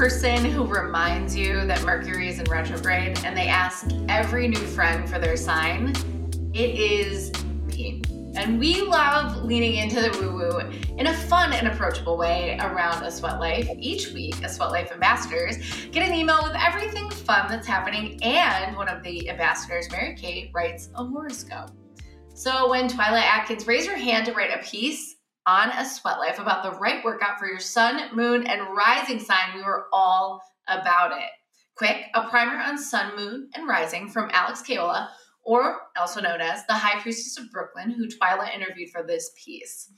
Person who reminds you that Mercury is in retrograde and they ask every new friend for their sign? It is me. And we love leaning into the woo woo in a fun and approachable way around a sweat life. Each week, a sweat life ambassadors get an email with everything fun that's happening, and one of the ambassadors, Mary Kate, writes a horoscope. So when Twyla Atkins raised her hand to write a piece on a sweat life about the right workout for your sun, moon, and rising sign, we were all about it. Quick, a primer on sun, moon, and rising from Alex Caiola or also known as the High Priestess of Brooklyn, who Twyla interviewed for this piece.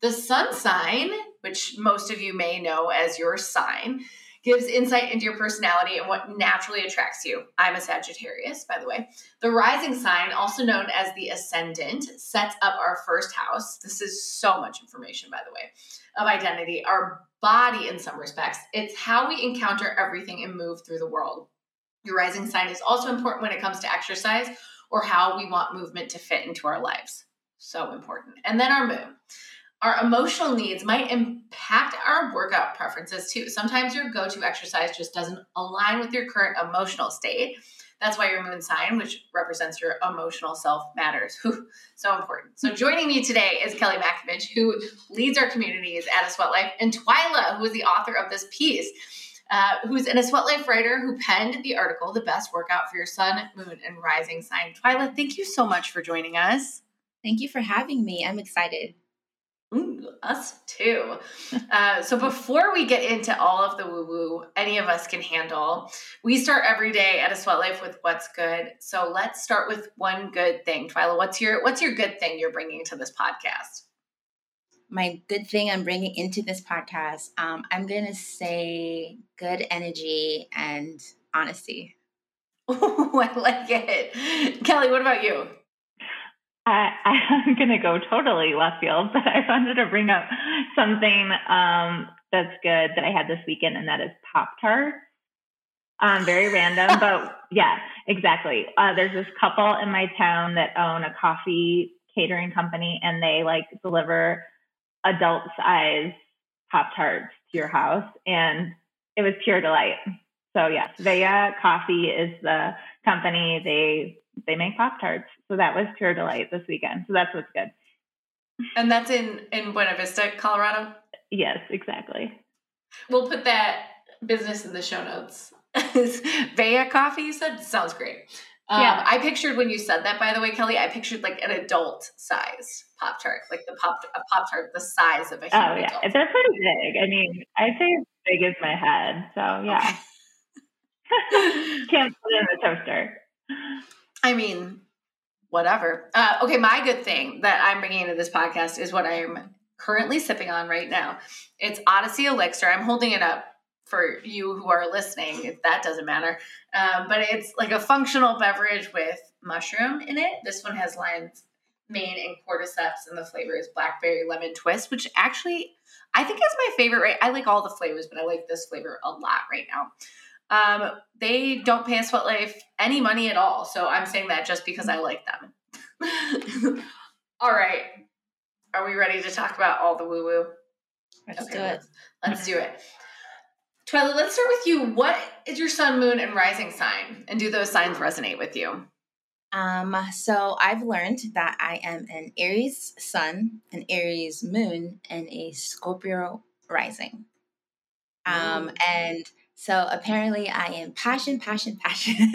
The sun sign, which most of you may know as your sign, gives insight into your personality and what naturally attracts you. I'm a Sagittarius, by the way. The rising sign, also known as the ascendant, sets up our first house. This is so much information, by the way, of identity, our body in some respects. It's how we encounter everything and move through the world. Your rising sign is also important when it comes to exercise or how we want movement to fit into our lives. So important. And then our moon. Our emotional needs might impact our workout preferences too. Sometimes your go to exercise just doesn't align with your current emotional state. That's why your moon sign, which represents your emotional self, matters. Whew, so important. So, joining me today is Kelly Makovich, who leads our communities at A Sweat Life, and Twyla, who is the author of this piece. Uh, who's an A Sweat Life writer who penned the article, The Best Workout for Your Sun, Moon, and Rising Sign. Twyla, thank you so much for joining us. Thank you for having me. I'm excited. Ooh, us too. uh, so before we get into all of the woo woo any of us can handle, we start every day at a sweat life with what's good. So let's start with one good thing. Twyla, what's your what's your good thing you're bringing to this podcast? My good thing I'm bringing into this podcast, um, I'm gonna say good energy and honesty. Oh, I like it. Kelly, what about you? I, I'm going to go totally left field, but I wanted to bring up something um, that's good that I had this weekend, and that is Pop Tarts. Um, very random, but yeah, exactly. Uh, there's this couple in my town that own a coffee catering company, and they like deliver adult size Pop Tarts to your house, and it was pure delight. So yes, Vea Coffee is the company. They they make Pop Tarts. So that was pure delight this weekend. So that's what's good. And that's in in Buena Vista, Colorado. Yes, exactly. We'll put that business in the show notes. Vea coffee, you said sounds great. Um, yeah. I pictured when you said that, by the way, Kelly. I pictured like an adult size pop tart, like the pop a pop tart the size of a human Oh yeah, adult. they're pretty big. I mean, I'd say as big as my head. So yeah, can't put it in the toaster. I mean, whatever. Uh, okay, my good thing that I'm bringing into this podcast is what I'm currently sipping on right now. It's Odyssey Elixir. I'm holding it up for you who are listening, if that doesn't matter. Um, but it's like a functional beverage with mushroom in it. This one has lion's mane and cordyceps, and the flavor is blackberry lemon twist, which actually I think is my favorite. Right, I like all the flavors, but I like this flavor a lot right now. Um, they don't pay a sweat life any money at all. So I'm saying that just because I like them. all right. Are we ready to talk about all the woo woo? Let's okay, do it. Let's, let's do it. Twyla, let's start with you. What is your sun, moon, and rising sign? And do those signs resonate with you? Um, so I've learned that I am an Aries sun, an Aries moon, and a Scorpio rising. Um, and so apparently I am passion, passion, passion.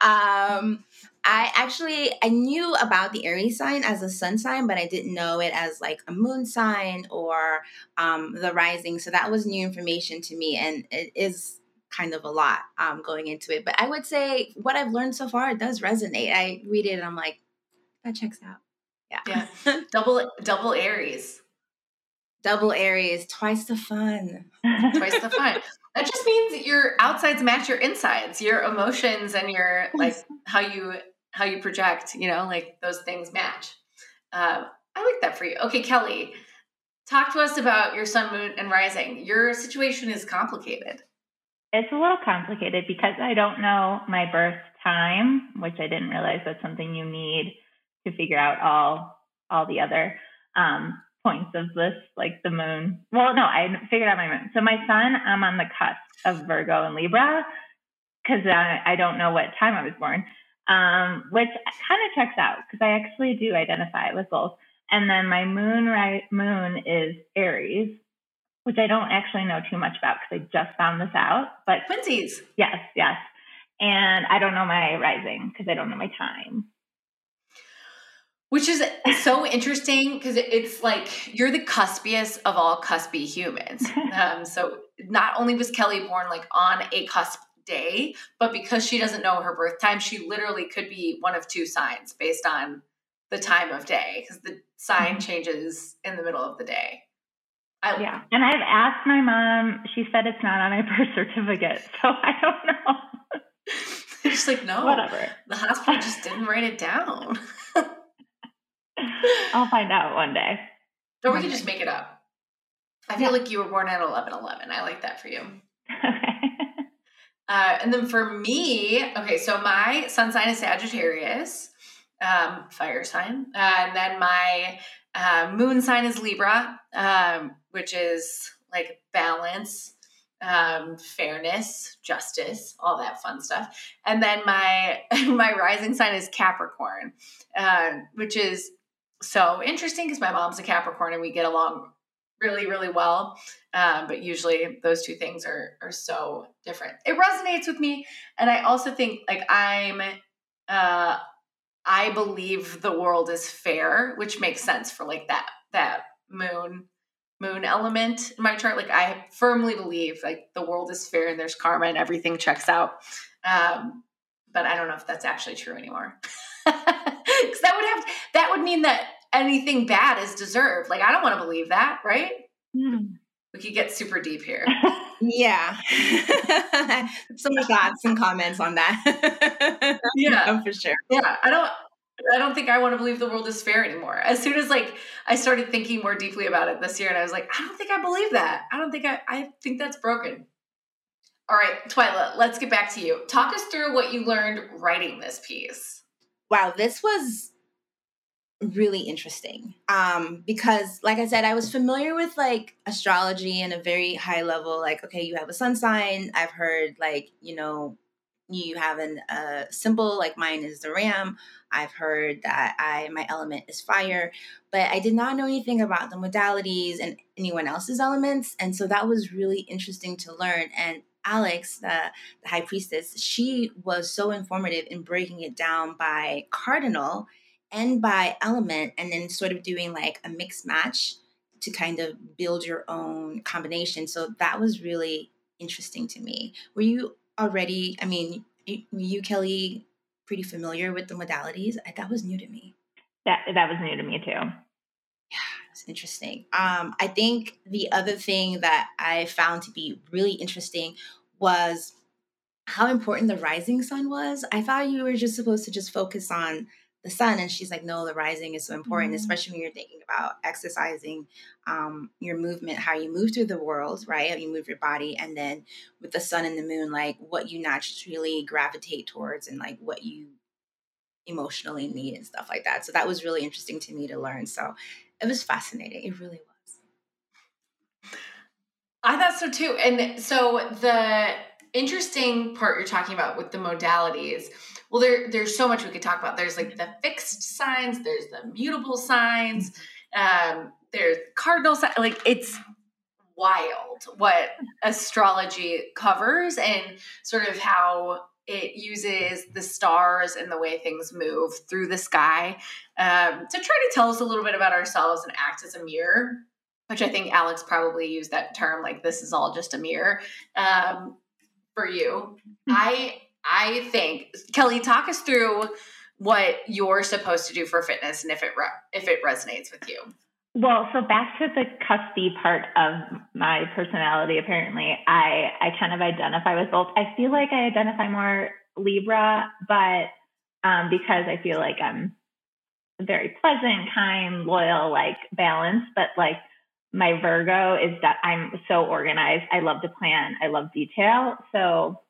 um, I actually I knew about the Aries sign as a sun sign, but I didn't know it as like a moon sign or um, the rising. So that was new information to me, and it is kind of a lot um, going into it. But I would say what I've learned so far it does resonate. I read it and I'm like, that checks out. Yeah. Yeah. double double Aries. Double Aries, twice the fun. Twice the fun. That just means your outsides match your insides, your emotions and your like how you how you project, you know, like those things match. Uh, I like that for you. Okay, Kelly, talk to us about your sun, moon, and rising. Your situation is complicated. It's a little complicated because I don't know my birth time, which I didn't realize that's something you need to figure out all all the other um, points of this, like the moon. Well, no, I figured out my moon. So my sun, I'm on the cusp of Virgo and Libra because I, I don't know what time I was born, um, which kind of checks out because I actually do identify with both. And then my moon right moon is Aries, which I don't actually know too much about because I just found this out. But Twinsies. Yes, yes. And I don't know my rising because I don't know my time. Which is so interesting because it's like you're the cuspiest of all cuspy humans. Um, so not only was Kelly born like on a cusp day, but because she doesn't know her birth time, she literally could be one of two signs based on the time of day because the sign mm-hmm. changes in the middle of the day. I, yeah, and I've asked my mom. She said it's not on my birth certificate, so I don't know. She's like, no, whatever. The hospital just didn't write it down. I'll find out one day. Or we can just make it up. I feel yeah. like you were born at 11 11. I like that for you. uh, and then for me, okay, so my sun sign is Sagittarius, um, fire sign. Uh, and then my uh, moon sign is Libra, um, which is like balance, um, fairness, justice, all that fun stuff. And then my my rising sign is Capricorn, uh, which is so interesting because my mom's a Capricorn and we get along really, really well. Um, but usually those two things are are so different. It resonates with me, and I also think like I'm. Uh, I believe the world is fair, which makes sense for like that that moon moon element in my chart. Like I firmly believe like the world is fair and there's karma and everything checks out. Um, but I don't know if that's actually true anymore. Because that would have that would mean that anything bad is deserved. Like I don't want to believe that, right? Mm. We could get super deep here. yeah. some thoughts and comments on that. yeah. For sure. Yeah. I don't I don't think I want to believe the world is fair anymore. As soon as like I started thinking more deeply about it this year, and I was like, I don't think I believe that. I don't think I I think that's broken. All right, Twyla, let's get back to you. Talk us through what you learned writing this piece. Wow, this was really interesting um because like i said i was familiar with like astrology in a very high level like okay you have a sun sign. I've heard like you know you have an uh symbol like mine is the ram. I've heard that i my element is fire but i did not know anything about the modalities and anyone else's elements and so that was really interesting to learn and Alex, the, the high priestess, she was so informative in breaking it down by cardinal and by element and then sort of doing like a mix match to kind of build your own combination. So that was really interesting to me. Were you already, I mean, were you, Kelly, pretty familiar with the modalities? That was new to me. That, that was new to me too. Yeah, it's interesting. Um, I think the other thing that I found to be really interesting was how important the rising sun was. I thought you were just supposed to just focus on the sun and she's like no the rising is so important mm-hmm. especially when you're thinking about exercising um, your movement how you move through the world right how you move your body and then with the sun and the moon like what you naturally gravitate towards and like what you emotionally need and stuff like that so that was really interesting to me to learn so it was fascinating it really was i thought so too. And so the interesting part you're talking about with the modalities well there there's so much we could talk about. There's like the fixed signs there's the mutable signs um there's cardinal signs like it's wild what astrology covers and sort of how it uses the stars and the way things move through the sky um, to try to tell us a little bit about ourselves and act as a mirror which i think alex probably used that term like this is all just a mirror um, for you mm-hmm. i I think Kelly, talk us through what you're supposed to do for fitness and if it re- if it resonates with you. Well, so back to the cuspy part of my personality, apparently, I, I kind of identify with both. I feel like I identify more Libra, but um, because I feel like I'm very pleasant, kind, loyal, like balanced, but like my Virgo is that I'm so organized. I love to plan. I love detail. So,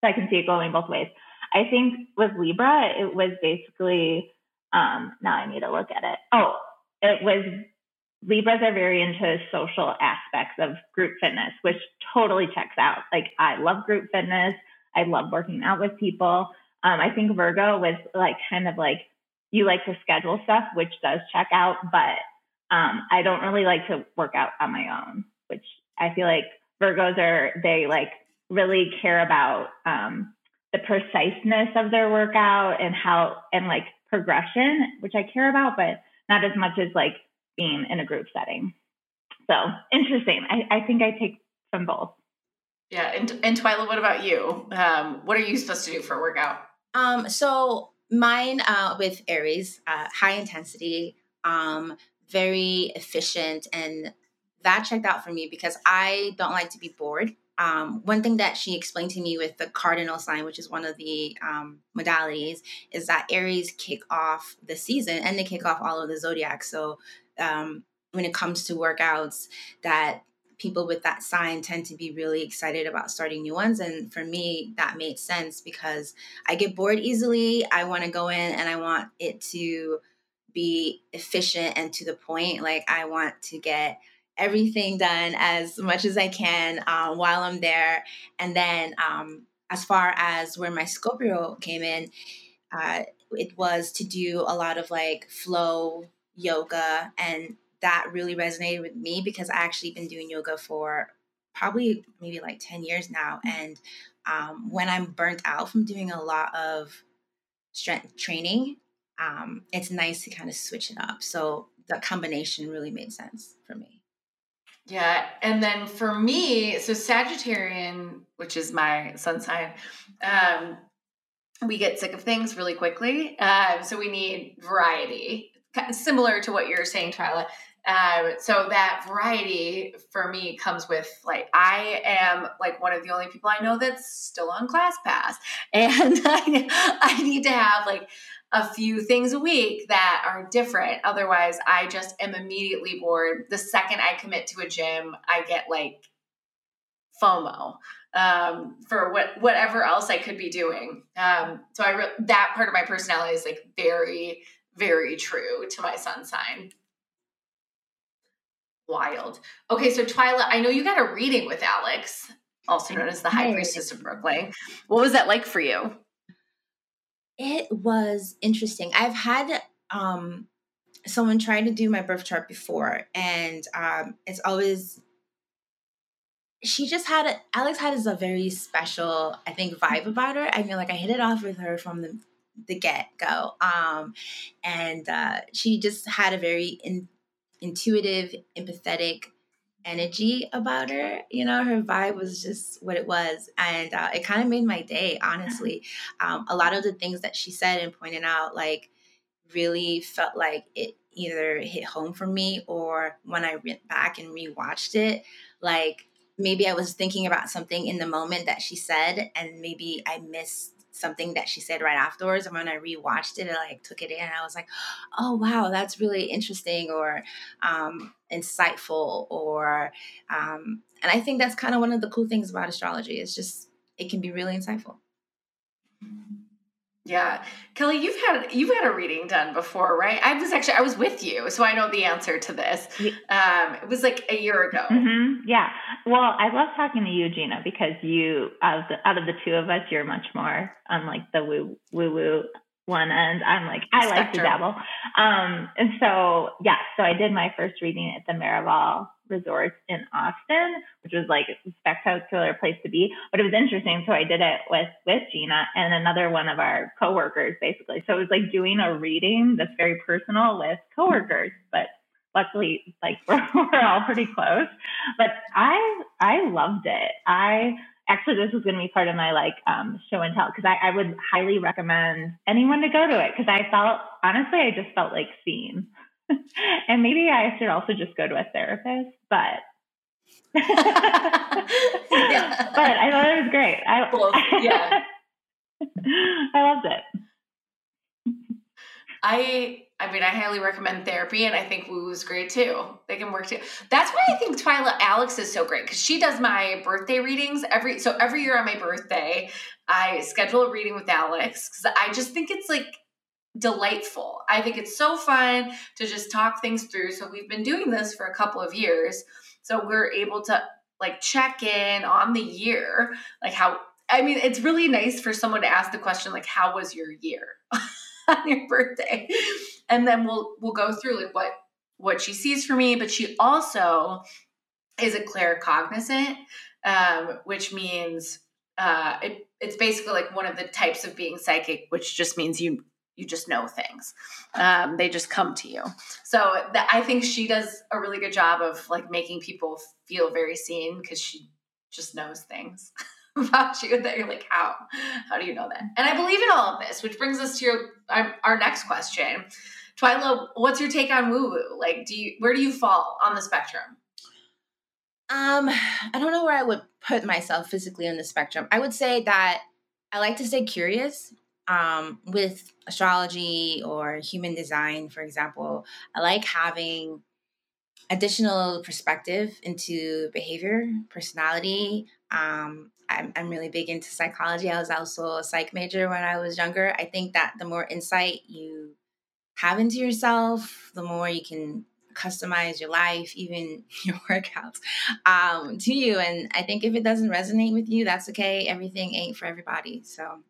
so I can see it going both ways. I think with Libra, it was basically, um, now I need to look at it. Oh, it was Libras are very into social aspects of group fitness, which totally checks out. Like I love group fitness. I love working out with people. Um, I think Virgo was like kind of like you like to schedule stuff, which does check out, but um, I don't really like to work out on my own, which I feel like Virgos are they like really care about um, the preciseness of their workout and how and like progression, which I care about, but not as much as like being in a group setting. So interesting. I, I think I take from both. Yeah. And, and Twyla, what about you? Um, what are you supposed to do for a workout? Um, so mine uh, with Aries, uh, high intensity, um, very efficient, and that checked out for me because I don't like to be bored. Um, one thing that she explained to me with the cardinal sign, which is one of the um, modalities, is that Aries kick off the season and they kick off all of the zodiac. So um, when it comes to workouts that people with that sign tend to be really excited about starting new ones. And for me, that made sense because I get bored easily. I want to go in and I want it to be efficient and to the point. Like, I want to get everything done as much as I can uh, while I'm there. And then, um, as far as where my Scorpio came in, uh, it was to do a lot of like flow yoga and that really resonated with me because I actually been doing yoga for probably maybe like 10 years now and um, when I'm burnt out from doing a lot of strength training um, it's nice to kind of switch it up. So the combination really made sense for me. Yeah and then for me so sagittarian which is my sun sign um, we get sick of things really quickly. Uh, so we need variety similar to what you're saying, Twyla. Um, so that variety for me comes with like I am like one of the only people I know that's still on ClassPass, and I, I need to have like a few things a week that are different. Otherwise, I just am immediately bored. The second I commit to a gym, I get like FOMO um, for what whatever else I could be doing. Um, so I re- that part of my personality is like very very true to my sun sign. Wild. Okay, so Twyla, I know you got a reading with Alex, also known as the High Priestess of Brooklyn. What was that like for you? It was interesting. I've had um, someone try to do my birth chart before, and um, it's always she just had a, Alex had is a very special, I think, vibe about her. I feel like I hit it off with her from the the get go. Um, and uh, she just had a very in, intuitive, empathetic energy about her. You know, her vibe was just what it was. And uh, it kind of made my day, honestly. Um, a lot of the things that she said and pointed out, like, really felt like it either hit home for me or when I went back and rewatched it, like, maybe I was thinking about something in the moment that she said, and maybe I missed something that she said right afterwards. And when I rewatched it, I like took it in. I was like, oh wow, that's really interesting or um, insightful or um, and I think that's kind of one of the cool things about astrology. It's just it can be really insightful. Yeah. Kelly, you've had you've had a reading done before, right? I was actually I was with you, so I know the answer to this. Um, it was like a year ago. Mm-hmm. Yeah. Well, I love talking to you, Gina, because you out of the out of the two of us, you're much more on like the woo woo woo one end. I'm like I Spectrum. like to dabble. Um, and so yeah, so I did my first reading at the Miraval resorts in Austin, which was like a spectacular place to be. But it was interesting. So I did it with with Gina and another one of our coworkers, basically. So it was like doing a reading that's very personal with coworkers, but luckily like we're, we're all pretty close. But I I loved it. I actually this is going to be part of my like um, show and tell because I, I would highly recommend anyone to go to it because I felt honestly I just felt like seen, and maybe I should also just go to a therapist, but. But I thought it was great. I, Both, yeah. I loved it. I I mean, I highly recommend therapy, and I think Woo is great too. They can work too. That's why I think Twyla Alex is so great because she does my birthday readings every. So every year on my birthday, I schedule a reading with Alex because I just think it's like delightful. I think it's so fun to just talk things through. So we've been doing this for a couple of years, so we're able to like check in on the year, like how. I mean, it's really nice for someone to ask the question like, "How was your year?" on your birthday and then we'll we'll go through like what what she sees for me but she also is a claircognizant um, which means uh, it, it's basically like one of the types of being psychic which just means you you just know things um, they just come to you so th- i think she does a really good job of like making people feel very seen because she just knows things about you that you're like, how? How do you know that? And I believe in all of this, which brings us to your our, our next question. Twyla, what's your take on woo woo? Like, do you where do you fall on the spectrum? Um, I don't know where I would put myself physically on the spectrum. I would say that I like to stay curious. Um, with astrology or human design, for example, I like having additional perspective into behavior, personality. Um, I'm, I'm really big into psychology. I was also a psych major when I was younger. I think that the more insight you have into yourself, the more you can customize your life, even your workouts, um, to you. And I think if it doesn't resonate with you, that's okay. Everything ain't for everybody. So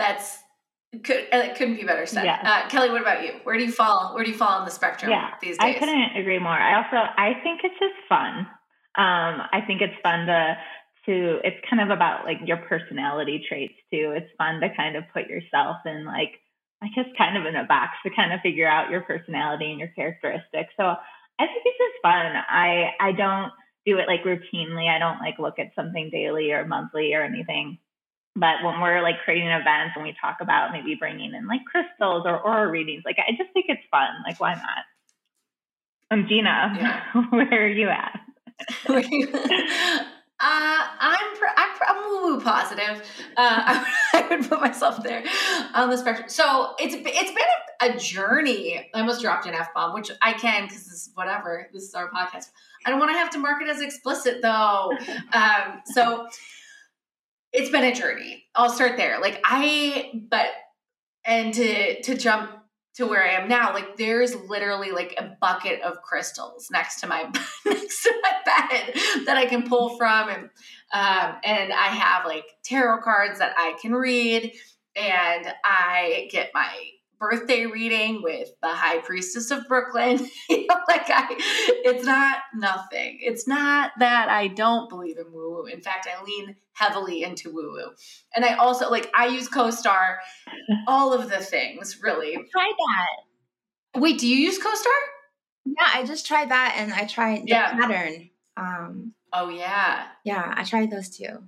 that's could it couldn't be better said. Yeah. Uh, Kelly, what about you? Where do you fall? Where do you fall on the spectrum yeah, these days? I couldn't agree more. I also I think it's just fun. Um, I think it's fun to to it's kind of about like your personality traits too. It's fun to kind of put yourself in like I guess kind of in a box to kind of figure out your personality and your characteristics. So I think it's just fun. I I don't do it like routinely. I don't like look at something daily or monthly or anything. But when we're like creating events and we talk about maybe bringing in like crystals or aura readings, like I just think it's fun. Like why not? Um, Gina, yeah. where are you at? Uh, I'm pr- I'm, pr- I'm woo woo positive. Uh, I, I, would put myself there on the spectrum. So it's it's been a, a journey. I almost dropped an f bomb, which I can because this is whatever. This is our podcast. I don't want to have to mark it as explicit though. um, so it's been a journey. I'll start there. Like I, but and to to jump to where I am now, like there's literally like a bucket of crystals next to my next to my bed that I can pull from, and um, and I have like tarot cards that I can read, and I get my birthday reading with the high priestess of Brooklyn. you know, like I, it's not nothing. It's not that I don't believe in woo woo. In fact, I lean heavily into woo woo. And I also like I use CoStar, all of the things really. Try that. Wait, do you use CoStar? Yeah, I just tried that and I tried the yeah. pattern. Um, oh yeah. Yeah, I tried those too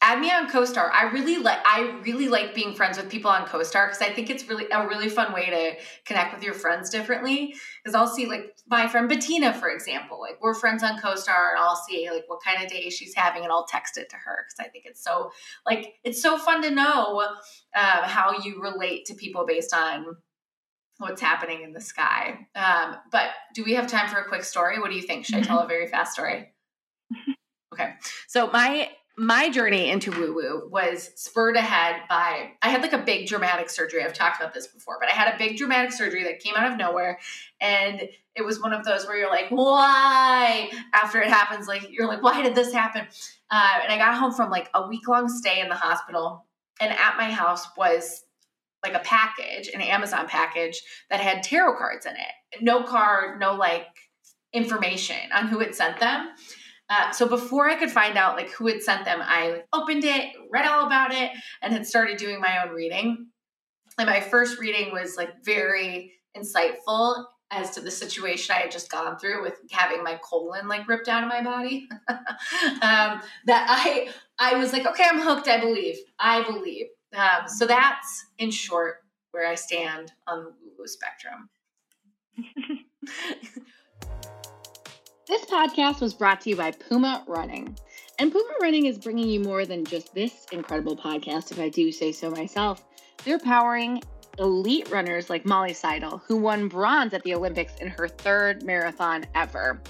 add me on CoStar. I really like I really like being friends with people on CoStar because I think it's really a really fun way to connect with your friends differently. Because I'll see like my friend Bettina, for example, like we're friends on CoStar, and I'll see like what kind of day she's having, and I'll text it to her because I think it's so like it's so fun to know uh, how you relate to people based on what's happening in the sky. Um, but do we have time for a quick story? What do you think? Should I tell a very fast story? Okay. So my my journey into woo woo was spurred ahead by I had like a big dramatic surgery. I've talked about this before, but I had a big dramatic surgery that came out of nowhere. And it was one of those where you're like, why? After it happens, like, you're like, why did this happen? Uh, and I got home from like a week long stay in the hospital. And at my house was like a package, an Amazon package that had tarot cards in it. No card, no like information on who had sent them. Uh, so before I could find out like who had sent them, I opened it, read all about it, and had started doing my own reading. And my first reading was like very insightful as to the situation I had just gone through with having my colon like ripped out of my body. um, that I I was like, okay, I'm hooked. I believe. I believe. Um, so that's in short where I stand on the woo spectrum. this podcast was brought to you by Puma Running. And Puma Running is bringing you more than just this incredible podcast, if I do say so myself. They're powering elite runners like Molly Seidel, who won bronze at the Olympics in her third marathon ever.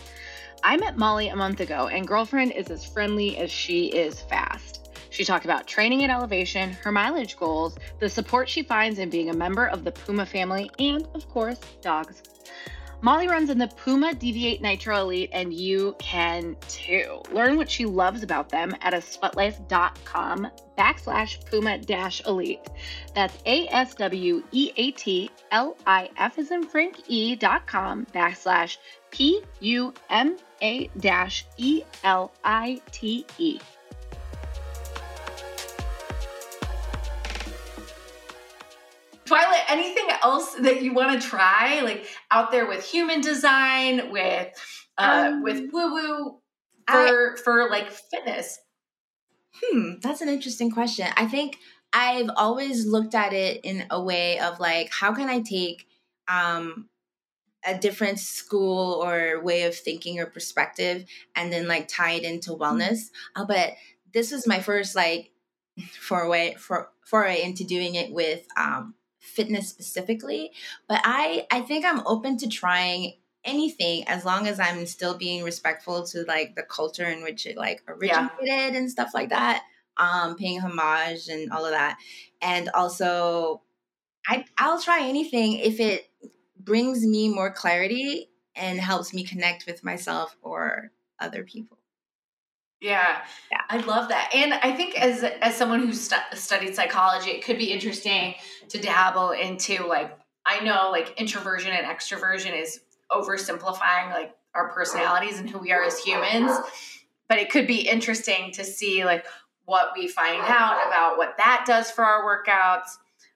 I met Molly a month ago, and girlfriend is as friendly as she is fast. She talked about training at elevation, her mileage goals, the support she finds in being a member of the Puma family, and of course, dogs. Molly runs in the Puma Deviate Nitro Elite, and you can too. Learn what she loves about them at a sweatlife.com backslash Puma dash Elite. That's A S W E A T L I F as in Frank E dot com backslash P U M A dash E L I T E. Twyla, anything else that you want to try, like out there with human design, with uh, um, with woo woo for I, for like fitness? Hmm, that's an interesting question. I think I've always looked at it in a way of like, how can I take um, a different school or way of thinking or perspective and then like tie it into mm-hmm. wellness? Uh, but this was my first like foray for foray into doing it with um, fitness specifically, but I I think I'm open to trying anything as long as I'm still being respectful to like the culture in which it like originated yeah. and stuff like that. Um, paying homage and all of that, and also I I'll try anything if it brings me more clarity and helps me connect with myself or other people. Yeah, yeah, I love that, and I think as as someone who stu- studied psychology, it could be interesting to dabble into like I know like introversion and extroversion is oversimplifying like our personalities and who we are as humans, but it could be interesting to see like what we find out about what that does for our workouts.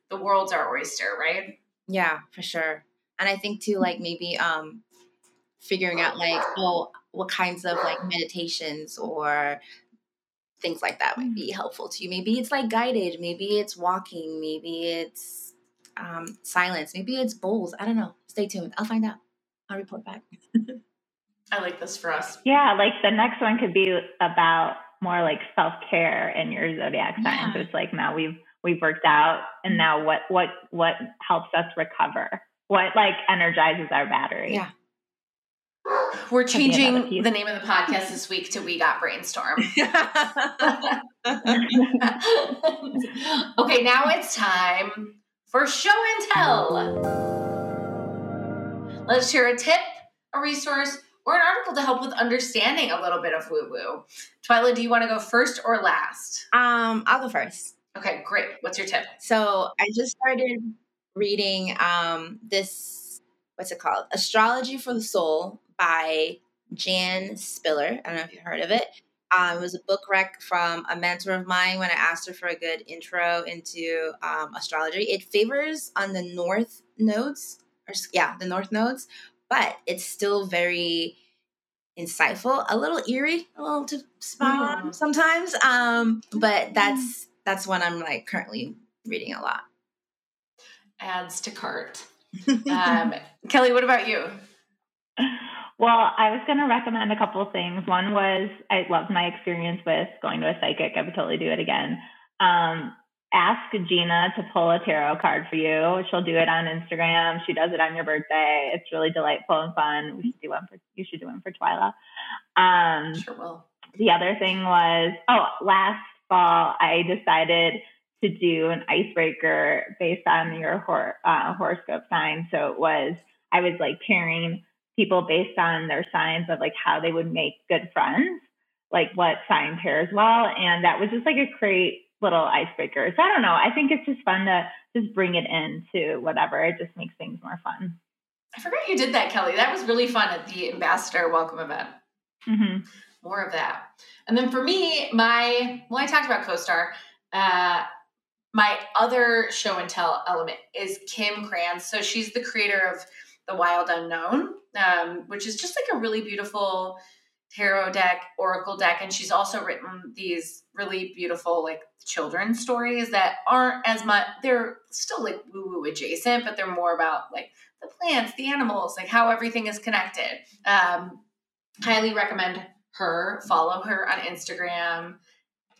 The world's our oyster, right? Yeah, for sure. And I think too, like maybe um figuring out like, oh what kinds of like meditations or things like that might be mm. helpful to you. Maybe it's like guided, maybe it's walking, maybe it's um, silence, maybe it's bowls. I don't know. Stay tuned. I'll find out. I'll report back. I like this for us. Yeah, like the next one could be about more like self care and your zodiac signs. Yeah. It's like now we've we've worked out, and now what what what helps us recover? What like energizes our battery? Yeah. We're changing the name of the podcast this week to We Got Brainstorm. okay, now it's time for show and tell. Let's share a tip, a resource, or an article to help with understanding a little bit of woo woo. Twyla, do you want to go first or last? Um, I'll go first. Okay, great. What's your tip? So I just started reading um this what's it called? Astrology for the Soul by Jan Spiller. I don't know if you've heard of it. Um, it was a book rec from a mentor of mine when I asked her for a good intro into um, astrology. It favors on the north nodes, or yeah, the north nodes, but it's still very insightful, a little eerie, a little too spot on mm. sometimes. Um, but that's that's one I'm like currently reading a lot. Adds to cart. um, Kelly, what about you? Well, I was going to recommend a couple of things. One was I loved my experience with going to a psychic. I would totally do it again. Um, ask Gina to pull a tarot card for you. She'll do it on Instagram. She does it on your birthday. It's really delightful and fun. We should do one for you should do one for Twyla. Um, sure will. The other thing was oh, last fall I decided to do an icebreaker based on your hor- uh, horoscope sign. So it was I was like pairing people based on their signs of like how they would make good friends, like what sign pairs well. And that was just like a great little icebreaker. So I don't know. I think it's just fun to just bring it into whatever. It just makes things more fun. I forgot you did that, Kelly. That was really fun at the ambassador welcome event. Mm-hmm. More of that. And then for me, my well, I talked about CoStar. Uh, my other show and tell element is Kim Krans. So she's the creator of The Wild Unknown, um, which is just like a really beautiful tarot deck, oracle deck, and she's also written these really beautiful like children's stories that aren't as much. They're still like woo woo adjacent, but they're more about like the plants, the animals, like how everything is connected. Um, highly recommend her. Follow her on Instagram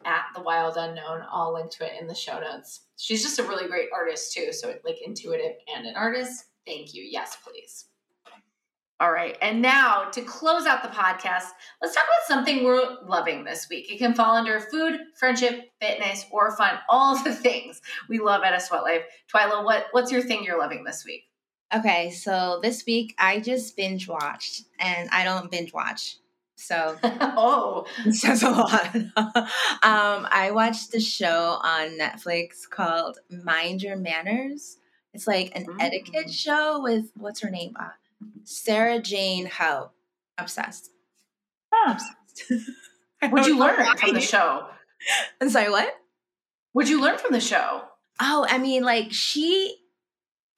at the wild unknown. I'll link to it in the show notes. She's just a really great artist too. So like intuitive and an artist. Thank you. Yes, please. All right. And now to close out the podcast, let's talk about something we're loving this week. It can fall under food, friendship, fitness, or fun, all the things we love at a sweat life. Twyla, what, what's your thing you're loving this week? Okay, so this week I just binge watched, and I don't binge watch. So, oh, it says a lot. um, I watched the show on Netflix called Mind Your Manners. It's like an mm-hmm. etiquette mm. show with what's her name? Uh, Sarah Jane Ho. Obsessed. Huh. Obsessed. What'd you learn from the show? I'm sorry, what? What'd you learn from the show? Oh, I mean, like she,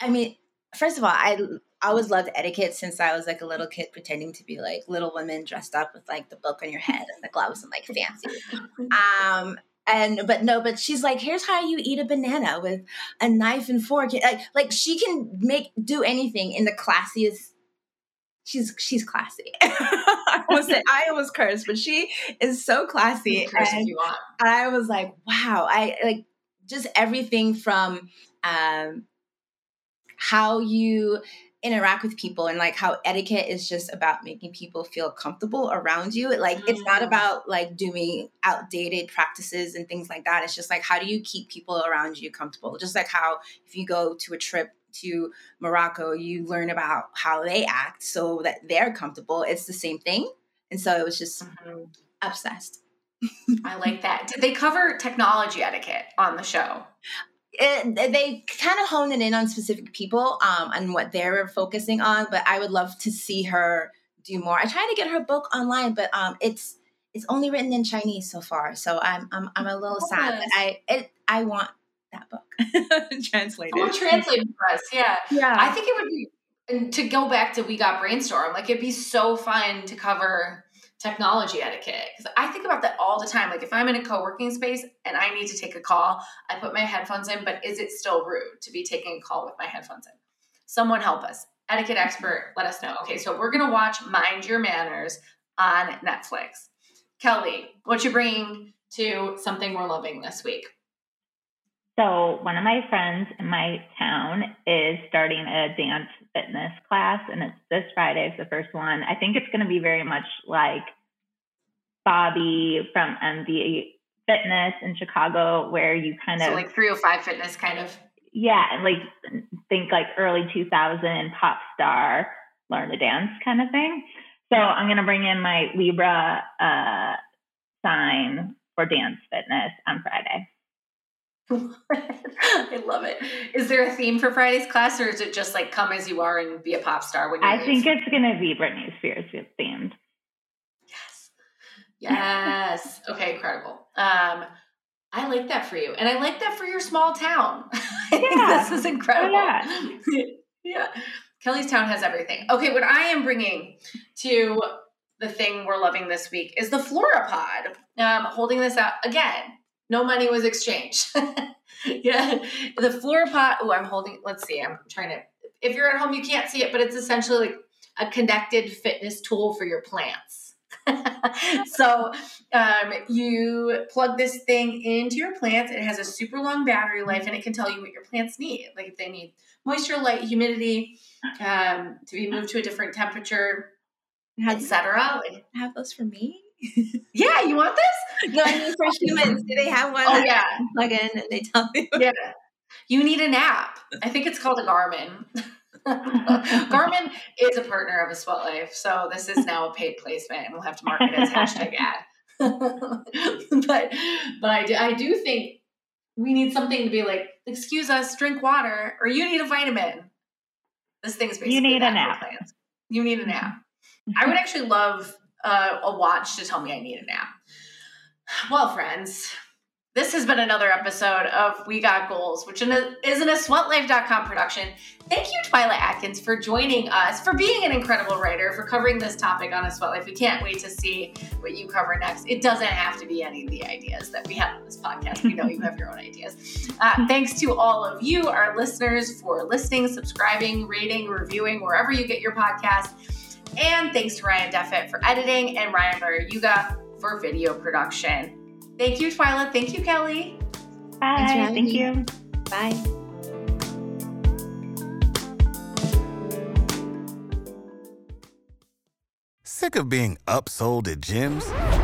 I mean, first of all, I always loved etiquette since I was like a little kid pretending to be like Little Women dressed up with like the book on your head and the gloves and like fancy. Um, and but no, but she's like, here's how you eat a banana with a knife and fork. Like, like she can make do anything in the classiest. She's she's classy. I was I almost cursed, but she is so classy. And I was like, wow, I like just everything from um how you interact with people and like how etiquette is just about making people feel comfortable around you like it's not mm. about like doing outdated practices and things like that it's just like how do you keep people around you comfortable just like how if you go to a trip to Morocco you learn about how they act so that they're comfortable it's the same thing and so it was just mm-hmm. obsessed I like that. Did they cover technology etiquette on the show? it, they kind of hone it in on specific people um, and what they're focusing on. But I would love to see her do more. I tried to get her book online, but um, it's it's only written in Chinese so far. So I'm I'm, I'm a little sad. But I it, I want that book translated. Or translated for us. Yeah. Yeah. I think it would be and to go back to we got brainstorm. Like it'd be so fun to cover technology etiquette because I think about that all the time. Like if I'm in a co-working space and I need to take a call, I put my headphones in, but is it still rude to be taking a call with my headphones in? Someone help us. Etiquette expert, let us know. Okay, so we're gonna watch Mind Your Manners on Netflix. Kelly, what you bringing to something we're loving this week? So one of my friends in my town is starting a dance fitness class, and it's this Friday. It's the first one. I think it's going to be very much like Bobby from MD Fitness in Chicago, where you kind so of like 305 Fitness, kind of. Yeah, like think like early 2000 pop star learn to dance kind of thing. So I'm going to bring in my Libra uh, sign for dance fitness on Friday. I love it. Is there a theme for Friday's class, or is it just like come as you are and be a pop star when you? I think it's going to be Britney Spears themed. Yes. Yes. okay. Incredible. Um, I like that for you, and I like that for your small town. yeah. this is incredible. Oh, yeah. yeah. Kelly's town has everything. Okay, what I am bringing to the thing we're loving this week is the Floropod. Um, holding this out again no money was exchanged. yeah. The Floropod. Oh, I'm holding, let's see, I'm trying to, if you're at home, you can't see it, but it's essentially like a connected fitness tool for your plants. so um, you plug this thing into your plants. It has a super long battery life, and it can tell you what your plants need. Like if they need moisture, light, humidity, um, to be moved to a different temperature, etc. Have those for me? yeah, you want this? No, I mean for humans. Do they have one? Oh yeah, plug in and they tell you. Yeah, you need an app. I think it's called a Garmin. Garmin is a partner of a Sweat Life, so this is now a paid placement, and we'll have to market it as hashtag ad. but but I do, I do think we need something to be like, excuse us, drink water, or you need a vitamin. This thing's basically you need an app. Plans. You need an app. I would actually love uh, a watch to tell me I need a nap. Well, friends, This has been another episode of We Got Goals, which is an a sweatlife.com production. Thank you, Twyla Atkins, for joining us, for being an incredible writer, for covering this topic on a sweat life. We can't wait to see what you cover next. It doesn't have to be any of the ideas that we have on this podcast. We know you have your own ideas. Uh, thanks to all of you, our listeners, for listening, subscribing, rating, reviewing, wherever you get your podcast. And thanks to Ryan Deffett for editing and Ryan Yuga for video production. Thank you, Twyla. Thank you, Kelly. Bye. Thank me. you. Bye. Sick of being upsold at gyms?